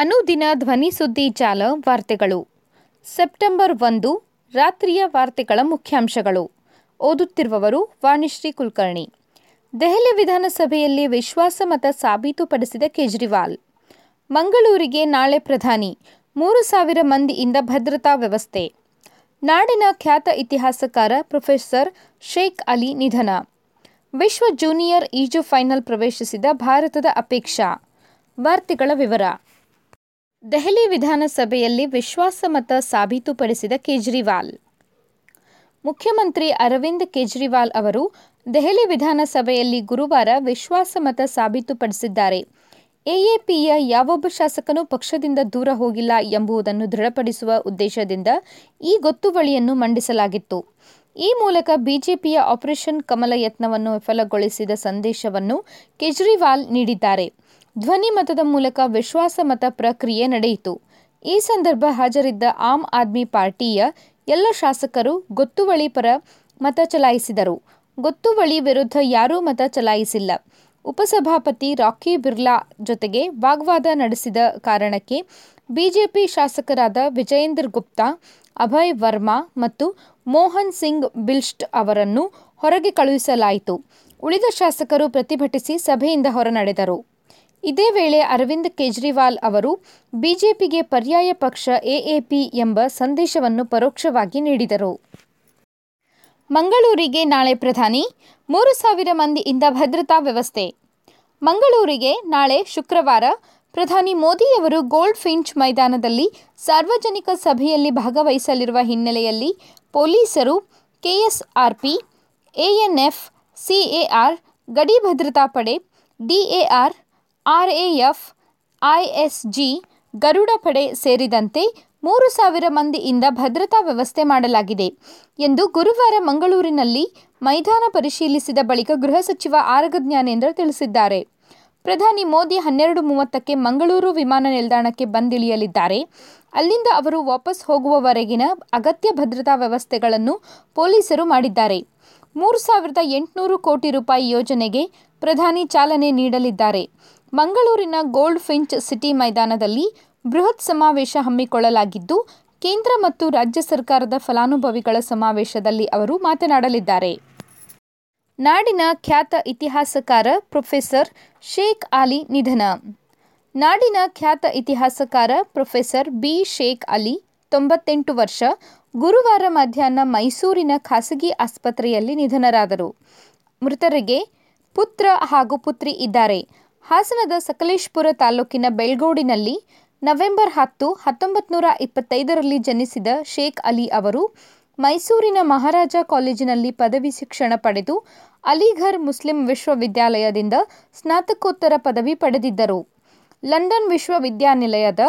ಅನುದಿನ ಧ್ವನಿ ಸುದ್ದಿ ಜಾಲ ವಾರ್ತೆಗಳು. ಸೆಪ್ಟೆಂಬರ್ ಒಂದು, ರಾತ್ರಿಯ ವಾರ್ತೆಗಳ ಮುಖ್ಯಾಂಶಗಳು. ಓದುತ್ತಿರುವವರು ವಾಣಿಶ್ರೀ ಕುಲಕರ್ಣಿ. ದೆಹಲಿ ವಿಧಾನಸಭೆಯಲ್ಲಿ ವಿಶ್ವಾಸಮತ ಸಾಬೀತುಪಡಿಸಿದ ಕೇಜ್ರಿವಾಲ್. ಮಂಗಳೂರಿಗೆ ನಾಳೆ ಪ್ರಧಾನಿ, ಮೂರು ಸಾವಿರ ಮಂದಿಯಿಂದ ಭದ್ರತಾ ವ್ಯವಸ್ಥೆ. ನಾಡಿನ ಖ್ಯಾತ ಇತಿಹಾಸಕಾರ ಪ್ರೊಫೆಸರ್ ಶೇಖ್ ಅಲಿ ನಿಧನ. ವಿಶ್ವ ಜೂನಿಯರ್ ಈಜು ಫೈನಲ್ ಪ್ರವೇಶಿಸಿದ ಭಾರತದ ಅಪೇಕ್ಷಾ. ವಾರ್ತೆಗಳ ವಿವರ. ದೆಹಲಿ ವಿಧಾನಸಭೆಯಲ್ಲಿ ವಿಶ್ವಾಸಮತ ಸಾಬೀತುಪಡಿಸಿದ ಕೇಜ್ರಿವಾಲ್. ಮುಖ್ಯಮಂತ್ರಿ ಅರವಿಂದ್ ಕೇಜ್ರಿವಾಲ್ ಅವರು ದೆಹಲಿ ವಿಧಾನಸಭೆಯಲ್ಲಿ ಗುರುವಾರ ವಿಶ್ವಾಸಮತ ಸಾಬೀತುಪಡಿಸಿದ್ದಾರೆ. ಎಎಪಿಯ ಯಾವೊಬ್ಬ ಶಾಸಕನೂ ಪಕ್ಷದಿಂದ ದೂರ ಹೋಗಿಲ್ಲ ಎಂಬುದನ್ನು ದೃಢಪಡಿಸುವ ಉದ್ದೇಶದಿಂದ ಈ ಗೊತ್ತುವಳಿಯನ್ನು ಮಂಡಿಸಲಾಗಿತ್ತು. ಈ ಮೂಲಕ ಬಿಜೆಪಿಯ ಆಪರೇಷನ್ ಕಮಲ ಯತ್ನವನ್ನು ವಿಫಲಗೊಳಿಸಿದ ಸಂದೇಶವನ್ನು ಕೇಜ್ರಿವಾಲ್ ನೀಡಿದ್ದಾರೆ. ಧ್ವನಿ ಮತದ ಮೂಲಕ ವಿಶ್ವಾಸಮತ ಪ್ರಕ್ರಿಯೆ ನಡೆಯಿತು. ಈ ಸಂದರ್ಭ ಹಾಜರಿದ್ದ ಆಮ್ ಆದ್ಮಿ ಪಾರ್ಟಿಯ ಎಲ್ಲ ಶಾಸಕರು ಗೊತ್ತುವಳಿ ಪರ ಮತ ಚಲಾಯಿಸಿದರು. ಗೊತ್ತುವಳಿ ವಿರುದ್ಧ ಯಾರೂ ಮತ ಚಲಾಯಿಸಿಲ್ಲ. ಉಪಸಭಾಪತಿ ರಾಕಿ ಬಿರ್ಲಾ ಜೊತೆಗೆ ವಾಗ್ವಾದ ನಡೆಸಿದ ಕಾರಣಕ್ಕೆ ಬಿಜೆಪಿ ಶಾಸಕರಾದ ವಿಜಯೇಂದ್ರ ಗುಪ್ತಾ, ಅಭಯ್ ವರ್ಮಾ ಮತ್ತು ಮೋಹನ್ ಸಿಂಗ್ ಬಿಲ್ಸ್ಟ್ ಅವರನ್ನು ಹೊರಗೆ ಕಳುಹಿಸಲಾಯಿತು. ಉಳಿದ ಶಾಸಕರು ಪ್ರತಿಭಟಿಸಿ ಸಭೆಯಿಂದ ಹೊರನಡೆದರು. ಇದೇ ವೇಳೆ ಅರವಿಂದ್ ಕೇಜ್ರಿವಾಲ್ ಅವರು ಬಿಜೆಪಿಗೆ ಪರ್ಯಾಯ ಪಕ್ಷ ಎಎಪಿ ಎಂಬ ಸಂದೇಶವನ್ನು ಪರೋಕ್ಷವಾಗಿ ನೀಡಿದರು. ಮಂಗಳೂರಿಗೆ ನಾಳೆ ಪ್ರಧಾನಿ, ಮೂರು ಸಾವಿರ ಮಂದಿಯಿಂದ ಭದ್ರತಾ ವ್ಯವಸ್ಥೆ. ಮಂಗಳೂರಿಗೆ ನಾಳೆ ಶುಕ್ರವಾರ ಪ್ರಧಾನಿ ಮೋದಿಯವರು ಗೋಲ್ಡ್ ಫಿಂಚ್ ಮೈದಾನದಲ್ಲಿ ಸಾರ್ವಜನಿಕ ಸಭೆಯಲ್ಲಿ ಭಾಗವಹಿಸಲಿರುವ ಹಿನ್ನೆಲೆಯಲ್ಲಿ ಪೊಲೀಸರು, ಕೆಎಸ್ಆರ್ಪಿ, ಎಎನ್ಎಫ್, ಸಿಎಆರ್, ಗಡಿ ಭದ್ರತಾ ಪಡೆ, ಡಿಎಆರ್ ಆರ್ಎಎಫ್, ಐಎಸ್ಜಿ, ಗರುಡ ಪಡೆ ಸೇರಿದಂತೆ ಮೂರು ಸಾವಿರ ಮಂದಿಯಿಂದ ಭದ್ರತಾ ವ್ಯವಸ್ಥೆ ಮಾಡಲಾಗಿದೆ ಎಂದು ಗುರುವಾರ ಮಂಗಳೂರಿನಲ್ಲಿ ಮೈದಾನ ಪರಿಶೀಲಿಸಿದ ಬಳಿಕ ಗೃಹ ಸಚಿವ ಆರಗ ಜ್ಞಾನೇಂದ್ರ ತಿಳಿಸಿದ್ದಾರೆ. ಪ್ರಧಾನಿ ಮೋದಿ ಹನ್ನೆರಡು ಮೂವತ್ತಕ್ಕೆ ಮಂಗಳೂರು ವಿಮಾನ ನಿಲ್ದಾಣಕ್ಕೆ ಬಂದಿಳಿಯಲಿದ್ದಾರೆ. ಅಲ್ಲಿಂದ ಅವರು ವಾಪಸ್ ಹೋಗುವವರೆಗಿನ ಅಗತ್ಯ ಭದ್ರತಾ ವ್ಯವಸ್ಥೆಗಳನ್ನು ಪೊಲೀಸರು ಮಾಡಿದ್ದಾರೆ. ಮೂರು ಸಾವಿರದ ಎಂಟುನೂರು ಕೋಟಿ ರೂಪಾಯಿ ಯೋಜನೆಗೆ ಪ್ರಧಾನಿ ಚಾಲನೆ ನೀಡಲಿದ್ದಾರೆ. ಮಂಗಳೂರಿನ ಗೋಲ್ಡ್ ಫಿಂಚ್ ಸಿಟಿ ಮೈದಾನದಲ್ಲಿ ಬೃಹತ್ ಸಮಾವೇಶ ಹಮ್ಮಿಕೊಳ್ಳಲಾಗಿದ್ದು, ಕೇಂದ್ರ ಮತ್ತು ರಾಜ್ಯ ಸರ್ಕಾರದ ಫಲಾನುಭವಿಗಳ ಸಮಾವೇಶದಲ್ಲಿ ಅವರು ಮಾತನಾಡಲಿದ್ದಾರೆ. ನಾಡಿನ ಖ್ಯಾತ ಇತಿಹಾಸಕಾರ ಪ್ರೊಫೆಸರ್ ಶೇಖ್ ಅಲಿ ನಿಧನ. ನಾಡಿನ ಖ್ಯಾತ ಇತಿಹಾಸಕಾರ ಪ್ರೊಫೆಸರ್ ಬಿ. ಶೇಖ್ ಅಲಿ, ತೊಂಬತ್ತೆಂಟು ವರ್ಷ, ಗುರುವಾರ ಮಧ್ಯಾಹ್ನ ಮೈಸೂರಿನ ಖಾಸಗಿ ಆಸ್ಪತ್ರೆಯಲ್ಲಿ ನಿಧನರಾದರು. ಮೃತರಿಗೆ ಪುತ್ರ ಹಾಗೂ ಪುತ್ರಿ ಇದ್ದಾರೆ. ಹಾಸನದ ಸಕಲೇಶ್ಪುರ ತಾಲೂಕಿನ ಬೆಳ್ಗೋಡಿನಲ್ಲಿ ನವೆಂಬರ್ ಹತ್ತು ಹತ್ತೊಂಬತ್ತು ನೂರ ಇಪ್ಪತ್ತೈದರಲ್ಲಿ ಜನಿಸಿದ ಶೇಖ್ ಅಲಿ ಅವರು ಮೈಸೂರಿನ ಮಹಾರಾಜ ಕಾಲೇಜಿನಲ್ಲಿ ಪದವಿ ಶಿಕ್ಷಣ ಪಡೆದು ಅಲಿಘರ್ ಮುಸ್ಲಿಂ ವಿಶ್ವವಿದ್ಯಾಲಯದಿಂದ ಸ್ನಾತಕೋತ್ತರ ಪದವಿ ಪಡೆದಿದ್ದರು. ಲಂಡನ್ ವಿಶ್ವವಿದ್ಯಾನಿಲಯದ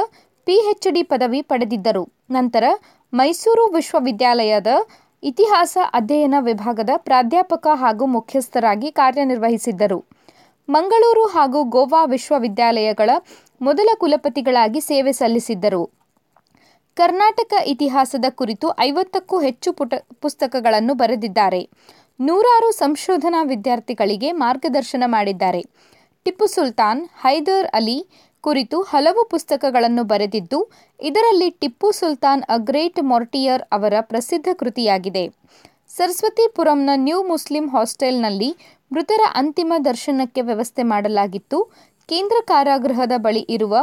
ಪಿಎಚ್ಡಿ ಪದವಿ ಪಡೆದಿದ್ದರು. ನಂತರ ಮೈಸೂರು ವಿಶ್ವವಿದ್ಯಾಲಯದ ಇತಿಹಾಸ ಅಧ್ಯಯನ ವಿಭಾಗದ ಪ್ರಾಧ್ಯಾಪಕ ಹಾಗೂ ಮುಖ್ಯಸ್ಥರಾಗಿ ಕಾರ್ಯನಿರ್ವಹಿಸಿದ್ದರು. ಮಂಗಳೂರು ಹಾಗೂ ಗೋವಾ ವಿಶ್ವವಿದ್ಯಾಲಯಗಳ ಮೊದಲ ಕುಲಪತಿಗಳಾಗಿ ಸೇವೆ ಸಲ್ಲಿಸಿದ್ದರು. ಕರ್ನಾಟಕ ಇತಿಹಾಸದ ಕುರಿತು ಐವತ್ತಕ್ಕೂ ಹೆಚ್ಚು ಪುಟ, ಪುಸ್ತಕಗಳನ್ನು ಬರೆದಿದ್ದಾರೆ. ನೂರಾರು ಸಂಶೋಧನಾ ವಿದ್ಯಾರ್ಥಿಗಳಿಗೆ ಮಾರ್ಗದರ್ಶನ ಮಾಡಿದ್ದಾರೆ. ಟಿಪ್ಪು ಸುಲ್ತಾನ್, ಹೈದರ್ ಅಲಿ ಕುರಿತು ಹಲವು ಪುಸ್ತಕಗಳನ್ನು ಬರೆದಿದ್ದು, ಇದರಲ್ಲಿ Tipu Sultan a great martyr ಅವರ ಪ್ರಸಿದ್ಧ ಕೃತಿಯಾಗಿದೆ. ಸರಸ್ವತಿಪುರಂನ ನ್ಯೂ ಮುಸ್ಲಿಂ ಹಾಸ್ಟೆಲ್ನಲ್ಲಿ ಮೃತರ ಅಂತಿಮ ದರ್ಶನಕ್ಕೆ ವ್ಯವಸ್ಥೆ ಮಾಡಲಾಗಿತ್ತು. ಕೇಂದ್ರ ಕಾರಾಗೃಹದ ಬಳಿ ಇರುವ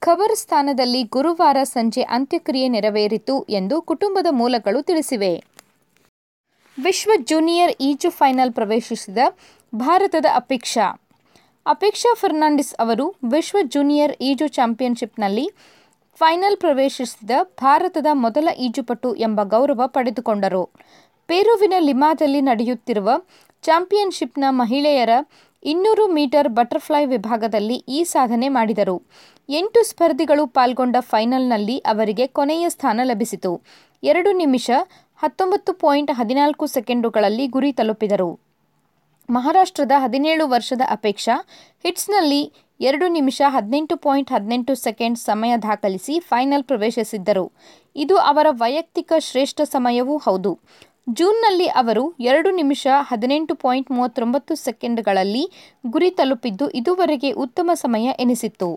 ಖಬರ್ಸ್ಥಾನದಲ್ಲಿ ಗುರುವಾರ ಸಂಜೆ ಅಂತ್ಯಕ್ರಿಯೆ ನೆರವೇರಿತು ಎಂದು ಕುಟುಂಬದ ಮೂಲಗಳು ತಿಳಿಸಿವೆ. ವಿಶ್ವ ಜೂನಿಯರ್ ಈಜು ಫೈನಲ್ ಪ್ರವೇಶಿಸಿದ ಭಾರತದ ಅಪೇಕ್ಷಾ. ಅಪೇಕ್ಷಾ ಫರ್ನಾಂಡಿಸ್ ಅವರು ವಿಶ್ವ ಜೂನಿಯರ್ ಈಜು ಚಾಂಪಿಯನ್ಶಿಪ್ನಲ್ಲಿ ಫೈನಲ್ ಪ್ರವೇಶಿಸಿದ ಭಾರತದ ಮೊದಲ ಈಜುಪಟು ಎಂಬ ಗೌರವ ಪಡೆದುಕೊಂಡರು. ಪೇರುವಿನ ಲಿಮಾದಲ್ಲಿ ನಡೆಯುತ್ತಿರುವ ಚಾಂಪಿಯನ್ಶಿಪ್ನ ಮಹಿಳೆಯರ ಇನ್ನೂರು ಮೀಟರ್ ಬಟರ್ಫ್ಲೈ ವಿಭಾಗದಲ್ಲಿ ಈ ಸಾಧನೆ ಮಾಡಿದರು. ಎಂಟು ಸ್ಪರ್ಧಿಗಳು ಪಾಲ್ಗೊಂಡ ಫೈನಲ್ನಲ್ಲಿ ಅವರಿಗೆ ಕೊನೆಯ ಸ್ಥಾನ ಲಭಿಸಿತು. ಎರಡು ನಿಮಿಷ ಹತ್ತೊಂಬತ್ತು ಪಾಯಿಂಟ್ ಹದಿನಾಲ್ಕು ಸೆಕೆಂಡುಗಳಲ್ಲಿ ಗುರಿ ತಲುಪಿದರು. ಮಹಾರಾಷ್ಟ್ರದ ಹದಿನೇಳು ವರ್ಷದ ಅಪೇಕ್ಷಾ ಹಿಟ್ಸ್ನಲ್ಲಿ ಎರಡು ನಿಮಿಷ ಹದಿನೆಂಟು ಪಾಯಿಂಟ್ ಹದಿನೆಂಟು ಸೆಕೆಂಡ್ ಸಮಯ ದಾಖಲಿಸಿ ಫೈನಲ್ ಪ್ರವೇಶಿಸಿದ್ದರು. ಇದು ಅವರ ವೈಯಕ್ತಿಕ ಶ್ರೇಷ್ಠ ಸಮಯವೂ ಹೌದು. ಜೂನ್ನಲ್ಲಿ ಅವರು ಎರಡು ನಿಮಿಷ ಹದಿನೆಂಟು ಪಾಯಿಂಟ್ ಮೂವತ್ತೊಂಬತ್ತು ಸೆಕೆಂಡ್ಗಳಲ್ಲಿ ಗುರಿ ತಲುಪಿದ್ದು ಇದುವರೆಗೆ ಉತ್ತಮ ಸಮಯ ಎನಿಸಿತ್ತು.